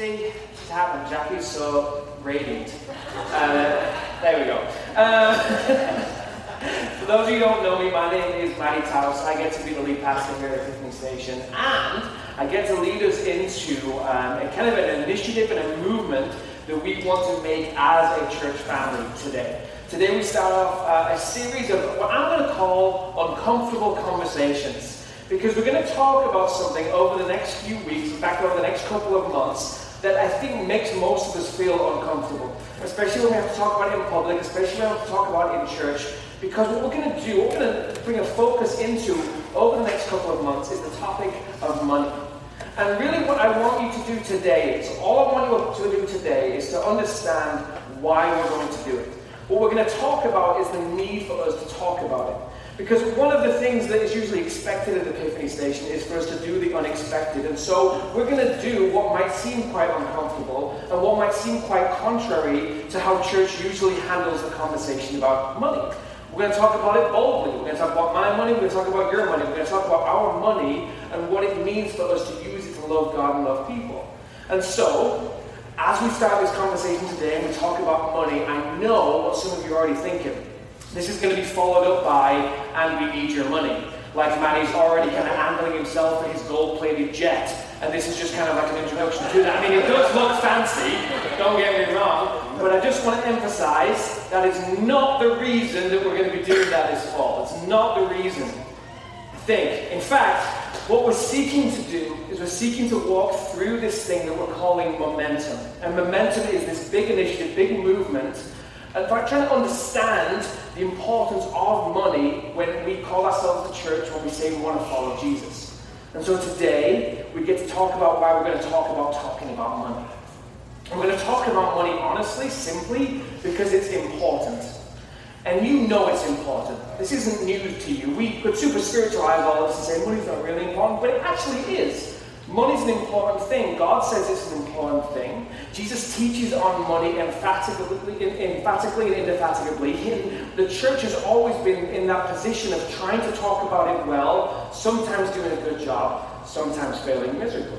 See, it's happened. Jackie's so radiant. Uh, there we go. Uh, for those of you who don't know me, my name is Matty Taus. I get to be the lead pastor here at Epiphany Station, and I get to lead us into um, a kind of an initiative and a movement that we want to make as a church family today. Today we start off uh, a series of what I'm going to call uncomfortable conversations. Because we're going to talk about something over the next few weeks, in fact, over the next couple of months, that I think makes most of us feel uncomfortable. Especially when we have to talk about it in public, especially when we have to talk about it in church. Because what we're going to do, what we're going to bring a focus into over the next couple of months is the topic of money. And really, what I want you to do today is all I want you to do today is to understand why we're going to do it. What we're going to talk about is the need for us to talk about it. Because one of the things that is usually expected at the Epiphany Station is for us to do the unexpected. And so we're going to do what might seem quite uncomfortable and what might seem quite contrary to how church usually handles the conversation about money. We're going to talk about it boldly. We're going to talk about my money. We're going to talk about your money. We're going to talk about our money and what it means for us to use it to love God and love people. And so, as we start this conversation today and we talk about money, I know what some of you are already thinking. This is going to be followed up by, and we need your money. Like Matty's already kind of handling himself for his gold-plated jet, and this is just kind of like an introduction to that. I mean, it does look fancy, don't get me wrong, but I just want to emphasize that is not the reason that we're going to be doing that this fall. It's not the reason. Think. In fact, what we're seeking to do is we're seeking to walk through this thing that we're calling momentum. And momentum is this big initiative, big movement and trying to understand the importance of money when we call ourselves the church, when we say we want to follow Jesus. And so today, we get to talk about why we're going to talk about talking about money. We're going to talk about money honestly, simply, because it's important. And you know it's important. This isn't new to you. We could super spiritualize all this and say money's not really important, but it actually is. Money's an important thing. God says it's an important thing. On money emphatically, emphatically and indefatigably. The church has always been in that position of trying to talk about it well, sometimes doing a good job, sometimes failing miserably.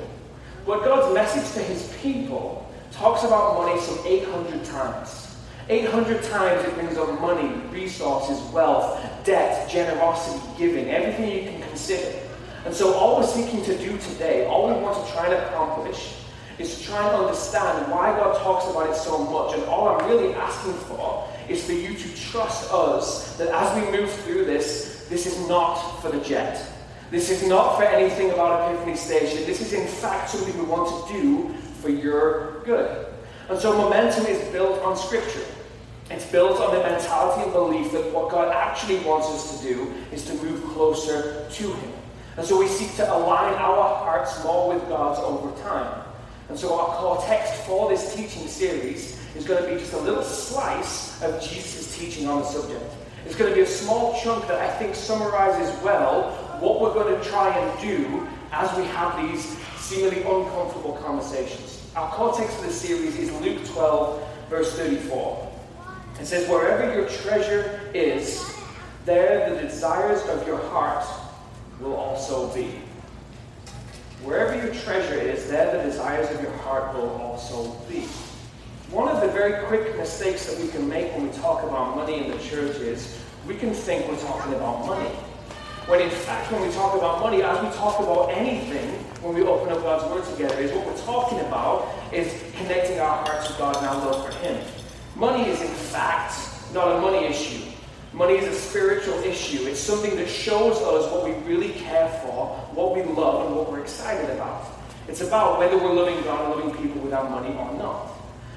But God's message to his people talks about money some 800 times. 800 times it brings up money, resources, wealth, debt, generosity, giving, everything you can consider. And so all we're seeking to do today, all we want to try and accomplish, is to try and understand why God talks about it so much. And all I'm really asking for is for you to trust us that as we move through this, this is not for the jet. This is not for anything about Epiphany Station. This is, in fact, something we want to do for your good. And so, momentum is built on Scripture. It's built on the mentality and belief that what God actually wants us to do is to move closer to Him. And so we seek to align our hearts more with God's over time. And so our core text for this teaching series is going to be just a little slice of Jesus' teaching on the subject. It's going to be a small chunk that I think summarizes well what we're going to try and do as we have these seemingly uncomfortable conversations. Our core text for this series is Luke 12, verse 34. It says, Wherever your treasure is, there the desires of your heart will also be. Wherever your treasure is, there the desires of your heart will also be. One of the very quick mistakes that we can make when we talk about money in the church is we can think we're talking about money. When in fact, when we talk about money, as we talk about anything, when we open up God's Word together, is what we're talking about is connecting our hearts to God and our love for Him. Money is in fact not a money issue. Money is a spiritual issue. It's something that shows us what we really care for, what we love, and what we're excited about. It's about whether we're loving God and loving people with our money or not.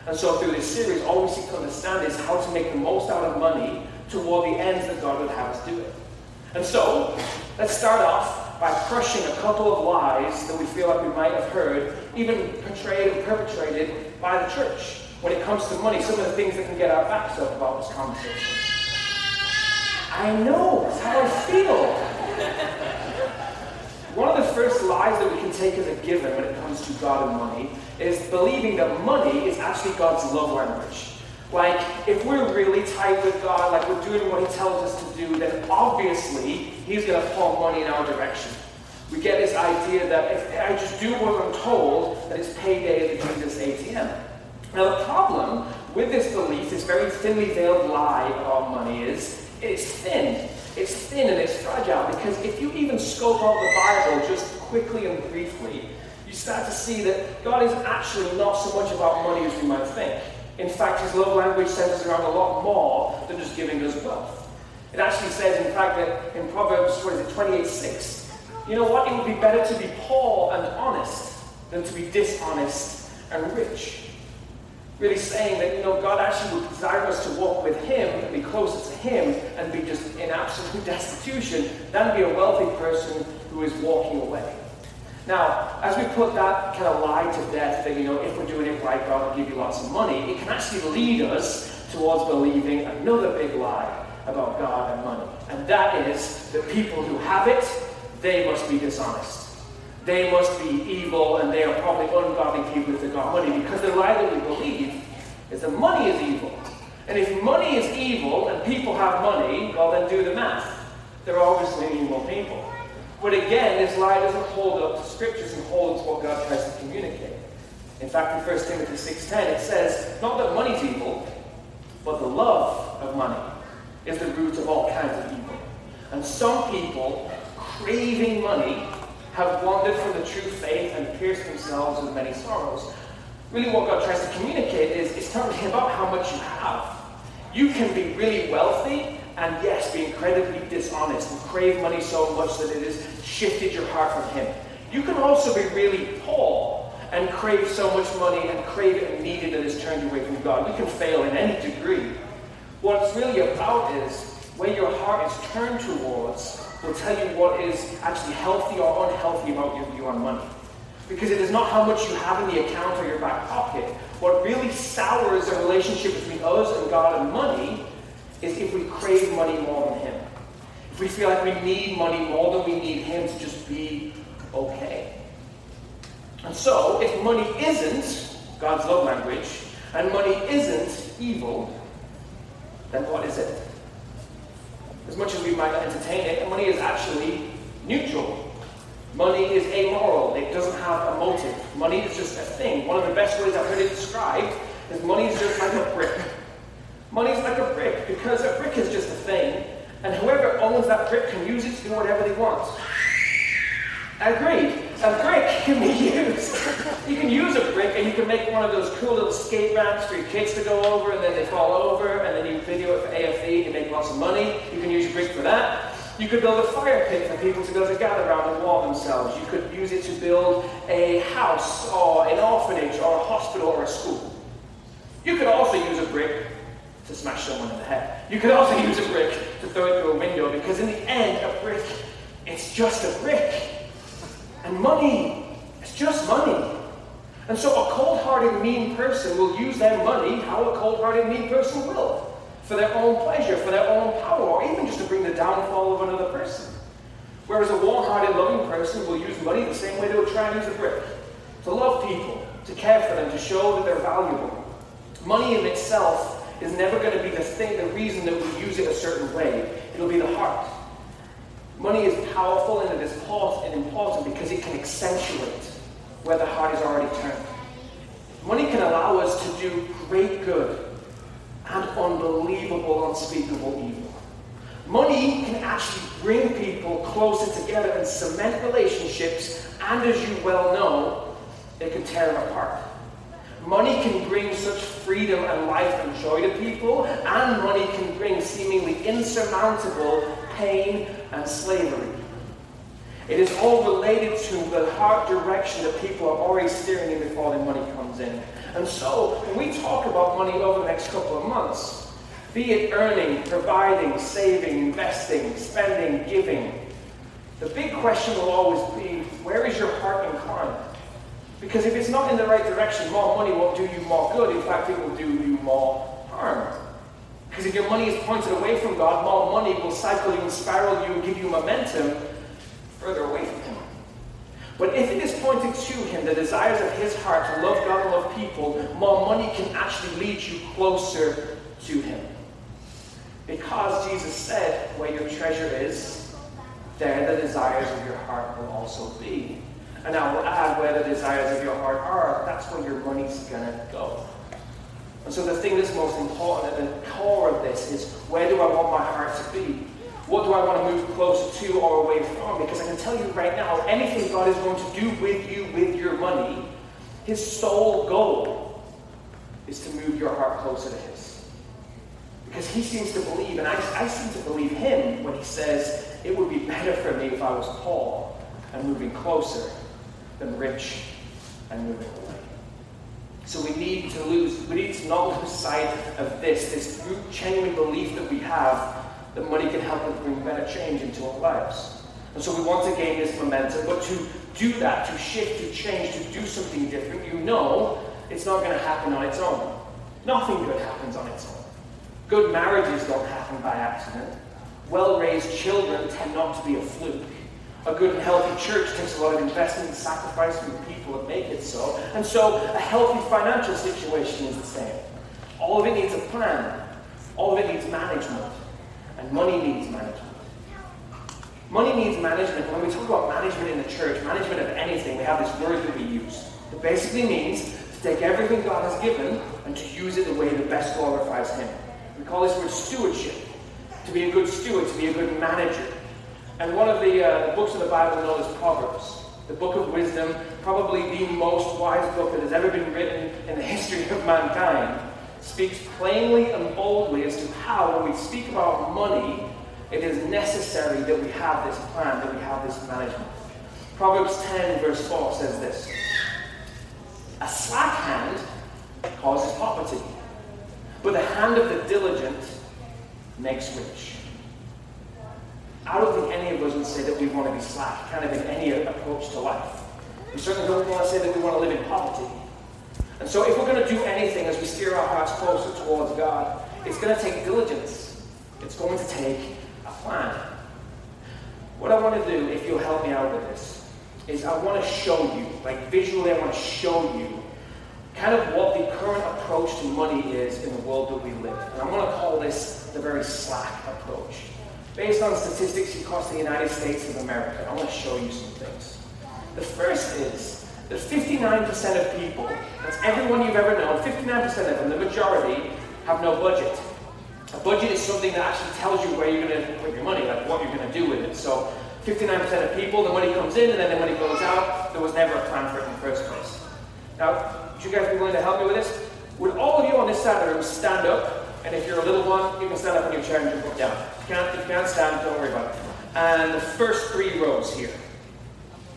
And so through this series, all we seek to understand is how to make the most out of money toward the ends that God would have us do it. And so, let's start off by crushing a couple of lies that we feel like we might have heard, even portrayed and perpetrated by the church when it comes to money, some of the things that can get our backs up about this conversation. I know, it's how I feel. One of the first lies that we can take as a given when it comes to God and money is believing that money is actually God's love language. Like, if we're really tight with God, like we're doing what He tells us to do, then obviously He's going to pour money in our direction. We get this idea that if I just do what I'm told, that it's payday at the Jesus ATM. Now the problem with this belief, this very thinly veiled lie about money is, it's thin. It's thin and it's fragile because if you even scope out the Bible just quickly and briefly, you start to see that God is actually not so much about money as we might think. In fact, his love language centers around a lot more than just giving us wealth. It actually says, in fact, that in Proverbs, what is it, 28 6, you know what? It would be better to be poor and honest than to be dishonest and rich. Really saying that, you know, God actually would desire us to walk with Him and be closer to Him and be just in absolute destitution than be a wealthy person who is walking away. Now, as we put that kind of lie to death, that, you know, if we're doing it right, God will give you lots of money, it can actually lead us towards believing another big lie about God and money. And that is that people who have it, they must be dishonest. They must be evil, and they are probably ungodly people if they've got money, because the lie that we believe is that money is evil. And if money is evil and people have money, well, then do the math. They're obviously evil people. But again, this lie doesn't hold up to scriptures and holds what God tries to communicate. In fact, in 1 Timothy 6.10, it says, not that money's evil, but the love of money is the root of all kinds of evil. And some people, craving money, have wandered from the true faith and pierced themselves with many sorrows. Really, what God tries to communicate is it's not really about how much you have. You can be really wealthy and yes, be incredibly dishonest and crave money so much that it has shifted your heart from Him. You can also be really poor and crave so much money and crave it and need it that has turned you away from God. We can fail in any degree. What it's really about is where your heart is turned towards will tell you what is actually healthy or unhealthy about your view on money. Because it is not how much you have in the account or your back pocket. What really sours the relationship between us and God and money is if we crave money more than Him. If we feel like we need money more than we need Him to just be okay. And so, if money isn't God's love language, and money isn't evil, then what is it? As much as we might not entertain it, money is actually neutral. Money is amoral. It doesn't have a motive. Money is just a thing. One of the best ways I've heard it described is money is just like a brick. Money is like a brick because a brick is just a thing, and whoever owns that brick can use it to do whatever they want. Agreed. A brick can be used. You can use a brick and you can make one of those cool little skate ramps for your kids to go over and then they fall over and then you video it for and you make lots of money. You can use your brick for that. You could build a fire pit for people to go to gather around and warm themselves. You could use it to build a house or an orphanage or a hospital or a school. You could also use a brick to smash someone in the head. You could also use a brick to throw it through a window because in the end, a brick, it's just a brick. And money, it's just money. And so a cold-hearted, mean person will use their money how a cold-hearted, mean person will. For their own pleasure, for their own power, or even just to bring the downfall of another person. Whereas a warm-hearted, loving person will use money the same way they would try and use a brick. To love people, to care for them, to show that they're valuable. Money in itself is never going to be the thing, the reason that we use it a certain way. It'll be the heart. Money is powerful and it is important because it can accentuate where the heart is already turned. Money can allow us to do great good and unbelievable, unspeakable evil. Money can actually bring people closer together and cement relationships, and as you well know, it can tear them apart. Money can bring such freedom and life and joy to people, and money can bring seemingly insurmountable pain and slavery. It is all related to the heart direction that people are already steering in before the money comes in. And so, when we talk about money over the next couple of months, be it earning, providing, saving, investing, spending, giving, the big question will always be where is your heart inclined? Because if it's not in the right direction, more money won't do you more good. In fact, it will do you more harm. Because if your money is pointed away from God, more money will cycle you and spiral you and give you momentum further away from Him. But if it is pointed to Him, the desires of His heart to love God and love people, more money can actually lead you closer to Him. Because Jesus said, where your treasure is, there the desires of your heart will also be. And I will add where the desires of your heart are, that's where your money's going to go. And so the thing that's most important at the core of this is where do I want my heart to be? What do I want to move closer to or away from? Because I can tell you right now, anything God is going to do with you, with your money, his sole goal is to move your heart closer to his. Because he seems to believe, and I, I seem to believe him when he says, it would be better for me if I was poor and moving closer than rich and moving away. So we need to lose, we need to not lose sight of this, this genuine belief that we have that money can help us bring better change into our lives. And so we want to gain this momentum, but to do that, to shift, to change, to do something different, you know it's not going to happen on its own. Nothing good happens on its own. Good marriages don't happen by accident. Well raised children tend not to be a fluke. A good and healthy church takes a lot of investment and sacrifice from the people that make it so. And so a healthy financial situation is the same. All of it needs a plan. All of it needs management. And money needs management. Money needs management. When we talk about management in the church, management of anything, we have this word that we use. It basically means to take everything God has given and to use it the way that best glorifies Him. We call this word stewardship. To be a good steward, to be a good manager. And one of the, uh, the books of the Bible known as Proverbs, the book of wisdom, probably the most wise book that has ever been written in the history of mankind, speaks plainly and boldly as to how, when we speak about money, it is necessary that we have this plan, that we have this management. Proverbs 10, verse 4 says this A slack hand causes poverty, but the hand of the diligent makes rich. I don't think any of us would say that we want to be slack, kind of in any approach to life. We certainly don't want to say that we want to live in poverty. And so, if we're going to do anything as we steer our hearts closer towards God, it's going to take diligence. It's going to take a plan. What I want to do, if you'll help me out with this, is I want to show you, like visually, I want to show you kind of what the current approach to money is in the world that we live. And I'm going to call this the very slack approach. Based on statistics across the United States of America, I want to show you some things. The first is that 59% of people, that's everyone you've ever known, 59% of them, the majority, have no budget. A budget is something that actually tells you where you're going to put your money, like what you're going to do with it. So 59% of people, the money comes in and then the money goes out. There was never a plan for it in the first place. Now, would you guys be willing to help me with this? Would all of you on this side of the room stand up? And if you're a little one, you can stand up in your chair and jump down. If you can't, if you can't stand, don't worry about it. And the first three rows here.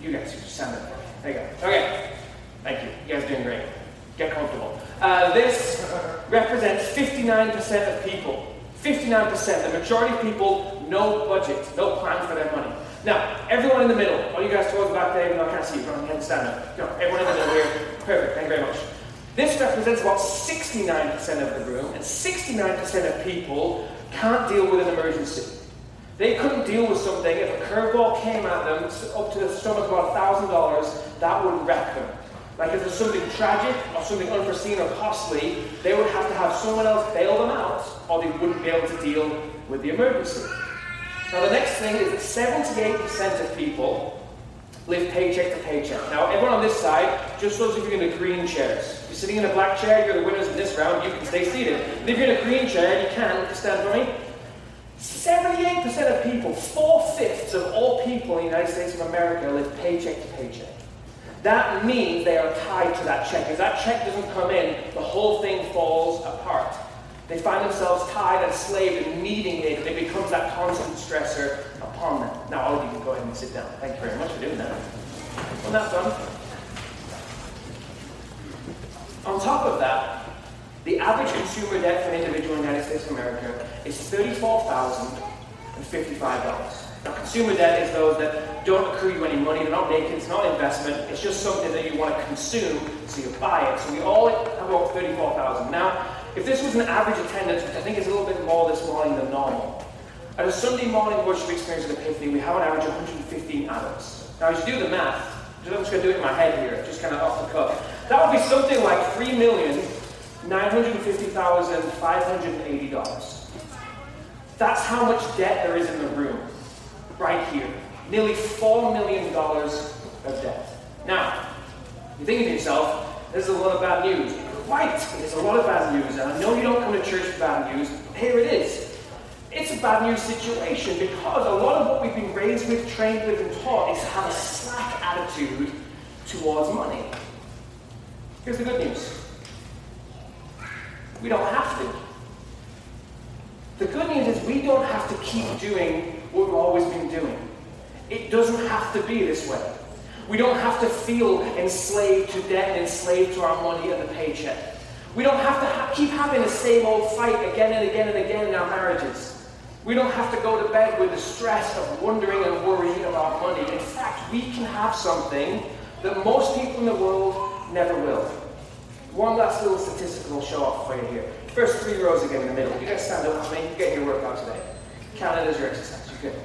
You guys, you stand up. There you go. Okay. Thank you. You guys are doing great. Get comfortable. Uh, this represents 59% of people. 59%, the majority of people, no budget, no plan for their money. Now, everyone in the middle, all you guys towards the back there, even though I can't see you, go ahead and stand up. No, everyone in the middle here. Perfect, thank you very much. This represents about 69% of the room, and 69% of people can't deal with an emergency. They couldn't deal with something. If a curveball came at them up to the stomach of about $1,000, that would wreck them. Like if there's something tragic or something unforeseen or costly, they would have to have someone else bail them out or they wouldn't be able to deal with the emergency. Now the next thing is that 78% of people live paycheck to paycheck. Now everyone on this side, just those of you in the green chairs. If you're sitting in a black chair, you're the winners in this round, you can stay seated. And if you're in a green chair, you can, stand for me. 78% of people, four-fifths of all people in the United States of America live paycheck to paycheck. That means they are tied to that check. If that check doesn't come in, the whole thing falls apart. They find themselves tied and slaved and needing it, it becomes that constant stressor upon them. Now, all of you can go ahead and sit down. Thank you very much for doing that. Well, that's done. On top of that, the average consumer debt for an individual in the United States of America is $34,055. Now, consumer debt is those that don't accrue you any money, they're not naked, it's not investment, it's just something that you want to consume, so you buy it. So we all have about 34000 Now, if this was an average attendance, which I think is a little bit more this morning than normal, at a Sunday morning worship experience at Epiphany, we have an average of 115 adults. Now, as you do the math, I'm just going to do it in my head here, just kind of off the cuff. That would be something like $3,950,580. That's how much debt there is in the room right here. nearly $4 million of debt. Now, you're thinking to yourself, there's a lot of bad news. Right, there's a lot of bad news, and I know you don't come to church for bad news. But here it is. It's a bad news situation because a lot of what we've been raised with, trained with, and taught is to have a slack attitude towards money. Here's the good news we don't have to. The good news is we don't have to keep doing what we've always been doing. It doesn't have to be this way. We don't have to feel enslaved to debt and enslaved to our money and the paycheck. We don't have to ha- keep having the same old fight again and again and again in our marriages. We don't have to go to bed with the stress of wondering and worrying about money. In fact, we can have something that most people in the world never will. One last little statistic will show off for you here. First three rows again in the middle. You guys stand up for me. Get your workout today. Count it as your exercise. You're good.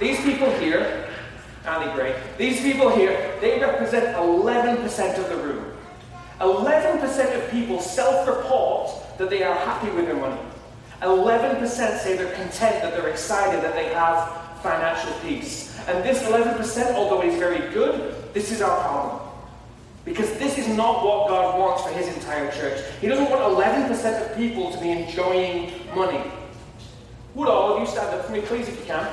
These people here Andy Gray. These people here, they represent 11% of the room. 11% of people self report that they are happy with their money. 11% say they're content, that they're excited, that they have financial peace. And this 11%, although it is very good, this is our problem. Because this is not what God wants for His entire church. He doesn't want 11% of people to be enjoying money. Would all of you stand up for me, please, if you can?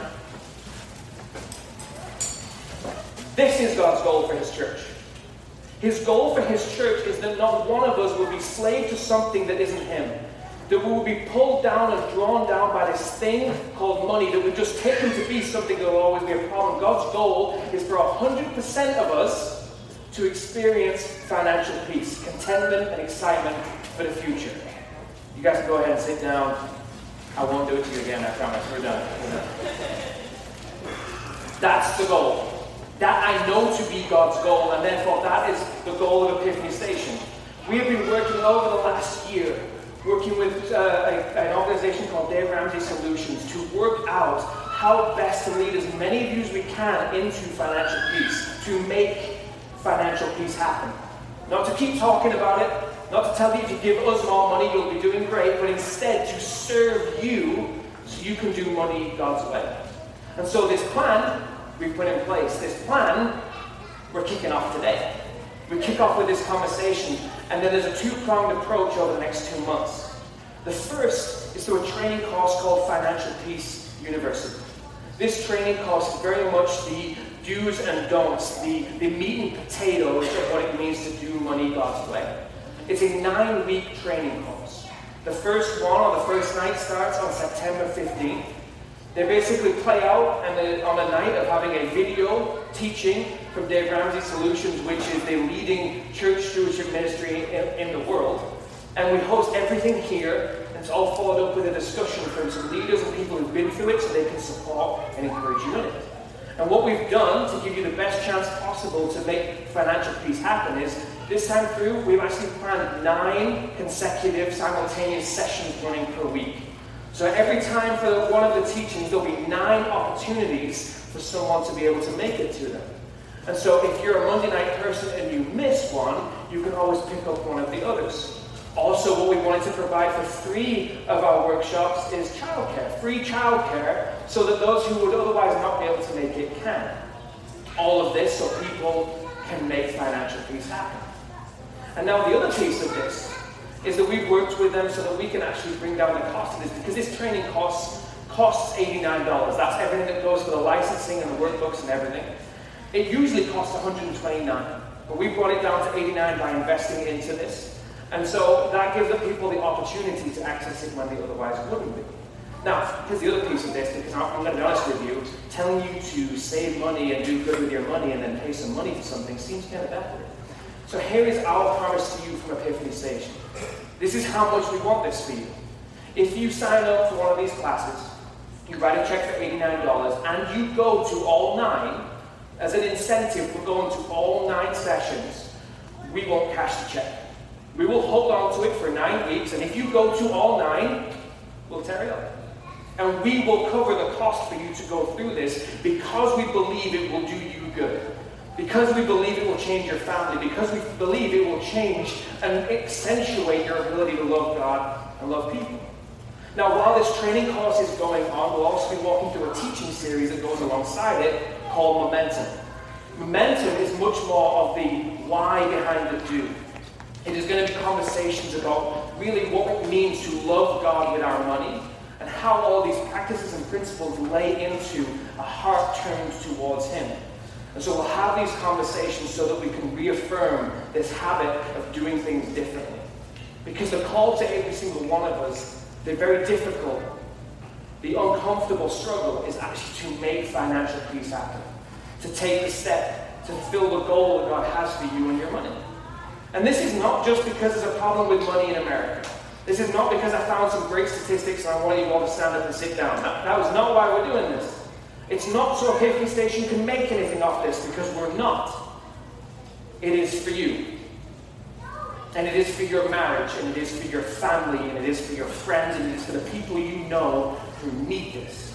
This is God's goal for His church. His goal for His church is that not one of us will be slave to something that isn't Him. That we will be pulled down and drawn down by this thing called money that we've just take him to be something that will always be a problem. God's goal is for 100% of us to experience financial peace, contentment, and excitement for the future. You guys can go ahead and sit down. I won't do it to you again, I promise. We're done. We're done. That's the goal. That I know to be God's goal, and therefore that is the goal of Epiphany Station. We have been working over the last year, working with uh, a, an organization called Dave Ramsey Solutions to work out how best to lead as many of you as we can into financial peace, to make financial peace happen. Not to keep talking about it, not to tell you if you give us more money, you'll be doing great, but instead to serve you so you can do money God's way. And so this plan we put in place. This plan, we're kicking off today. We kick off with this conversation, and then there's a two pronged approach over the next two months. The first is through a training course called Financial Peace University. This training course is very much the do's and don'ts, the, the meat and potatoes of what it means to do money God's way. It's a nine week training course. The first one, or the first night, starts on September 15th. They basically play out the, on the night of having a video teaching from Dave Ramsey Solutions, which is the leading church stewardship ministry in, in, the world. And we host everything here, and it's all followed up with a discussion from some leaders and people who've been through it so they can support and encourage you in it. And what we've done to give you the best chance possible to make financial peace happen is this time through, we've actually planned nine consecutive simultaneous sessions running per week. So every time for one of the teachings, there'll be nine opportunities for someone to be able to make it to them. And so if you're a Monday night person and you miss one, you can always pick up one of the others. Also, what we wanted to provide for three of our workshops is childcare, free childcare, so that those who would otherwise not be able to make it can. All of this so people can make financial peace happen. And now the other piece of this is that we've worked with them so that we can actually bring down the cost of this because this training costs costs $89. That's everything that goes for the licensing and the workbooks and everything. It usually costs 129 but we brought it down to 89 by investing into this. And so that gives the people the opportunity to access it when they otherwise wouldn't be. Now, here's the other piece of this, because I'm going to be honest with you, telling you to save money and do good with your money and then pay some money for something seems kind of backward. So here is our promise to you from Epiphany Station. This is how much we want this for you. If you sign up for one of these classes, you write a check for $89, and you go to all nine, as an incentive for going to all nine sessions, we won't cash the check. We will hold on to it for nine weeks, and if you go to all nine, we'll tear it up. And we will cover the cost for you to go through this because we believe it will do you good. Because we believe it will change your family, because we believe it will change and accentuate your ability to love God and love people. Now, while this training course is going on, we'll also be walking through a teaching series that goes alongside it called Momentum. Momentum is much more of the why behind the do. It is going to be conversations about really what it means to love God with our money and how all these practices and principles lay into a heart turned towards Him. And so we'll have these conversations so that we can reaffirm this habit of doing things differently. Because the call to every single one of us, they're very difficult. The uncomfortable struggle is actually to make financial peace happen, to take the step, to fulfill the goal that God has for you and your money. And this is not just because there's a problem with money in America. This is not because I found some great statistics and I want you all to stand up and sit down. That, that was not why we're doing this. It's not so a Epiphany Station can make anything off this because we're not. It is for you. And it is for your marriage, and it is for your family, and it is for your friends, and it is for the people you know who need this.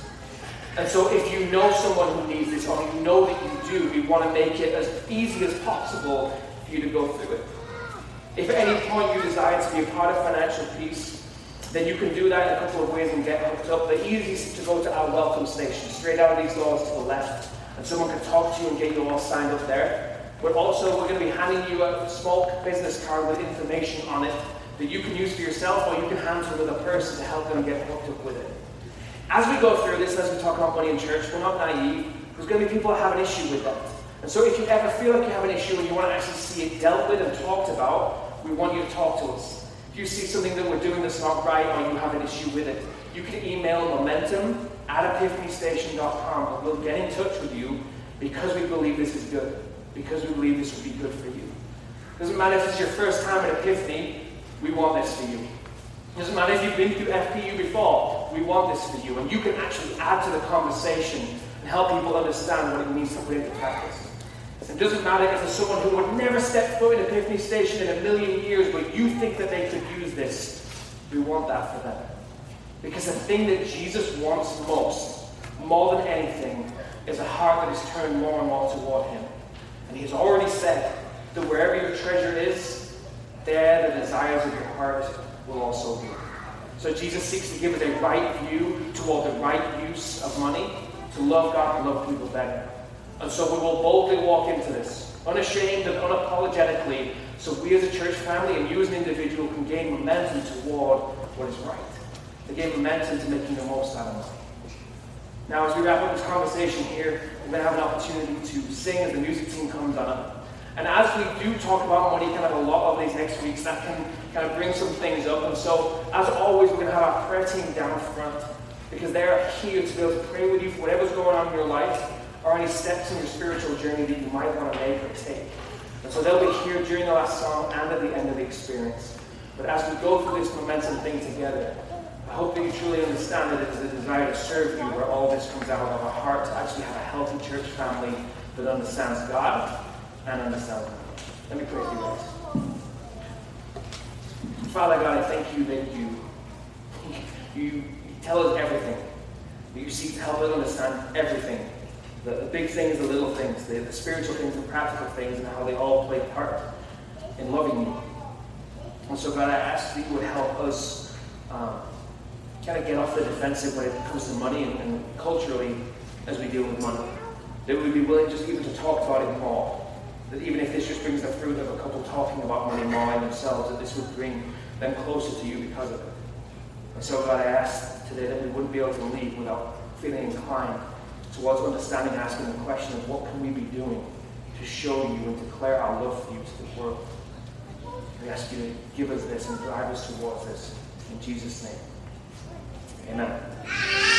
And so, if you know someone who needs this, or you know that you do, we want to make it as easy as possible for you to go through it. If at any point you desire to be a part of financial peace, then you can do that in a couple of ways and get hooked up. The easiest is to go to our welcome station, straight out of these doors to the left, and someone can talk to you and get you all signed up there. But also, we're going to be handing you a small business card with information on it that you can use for yourself or you can hand to another person to help them get hooked up with it. As we go through this, as we talk about money in church, we're not naive. There's going to be people that have an issue with that. And so if you ever feel like you have an issue and you want to actually see it dealt with and talked about, we want you to talk to us. If you see something that we're doing that's not right or you have an issue with it, you can email momentum at epiphanystation.com and we'll get in touch with you because we believe this is good, because we believe this would be good for you. Doesn't matter if it's your first time at Epiphany, we want this for you. Doesn't matter if you've been through FPU before, we want this for you. And you can actually add to the conversation and help people understand what it means to put into practice. It doesn't matter if there's someone who would never step foot in a Epiphany Station in a million years, but you think that they could use this. We want that for them. Because the thing that Jesus wants most, more than anything, is a heart that is turned more and more toward Him. And He has already said that wherever your treasure is, there the desires of your heart will also be. So Jesus seeks to give us a right view toward the right use of money, to love God and love people better. And so we will boldly walk into this, unashamed and unapologetically, so we as a church family and you as an individual can gain momentum toward what is right. To gain momentum to making the most out of money. Now, as we wrap up this conversation here, we're going to have an opportunity to sing as the music team comes on And as we do talk about money kind of a lot of these next weeks, that can kind of bring some things up. And so, as always, we're going to have our prayer team down front because they're here to be able to pray with you for whatever's going on in your life or any steps in your spiritual journey that you might want to make or take. And so they'll be here during the last song and at the end of the experience. But as we go through this momentum thing together, I hope that you truly understand that it is a desire to serve you where all this comes out of our heart to actually have a healthy church family that understands God and understands God. Let me pray for you guys. Father God, I thank you that you, you tell us everything. That you seek to help us understand everything. The, the big things, the little things, the, the spiritual things, the practical things, and how they all play a part in loving you. And so, God, I ask that you would help us um, kind of get off the defensive when it comes to money and, and culturally as we deal with money. That we would be willing just even to talk about it more. That even if this just brings the fruit of a couple talking about money more in themselves, that this would bring them closer to you because of it. And so, God, I ask today that we wouldn't be able to leave without feeling inclined towards understanding, asking the question of what can we be doing to show you and declare our love for you to the world. We ask you to give us this and drive us towards this. In Jesus' name. Amen.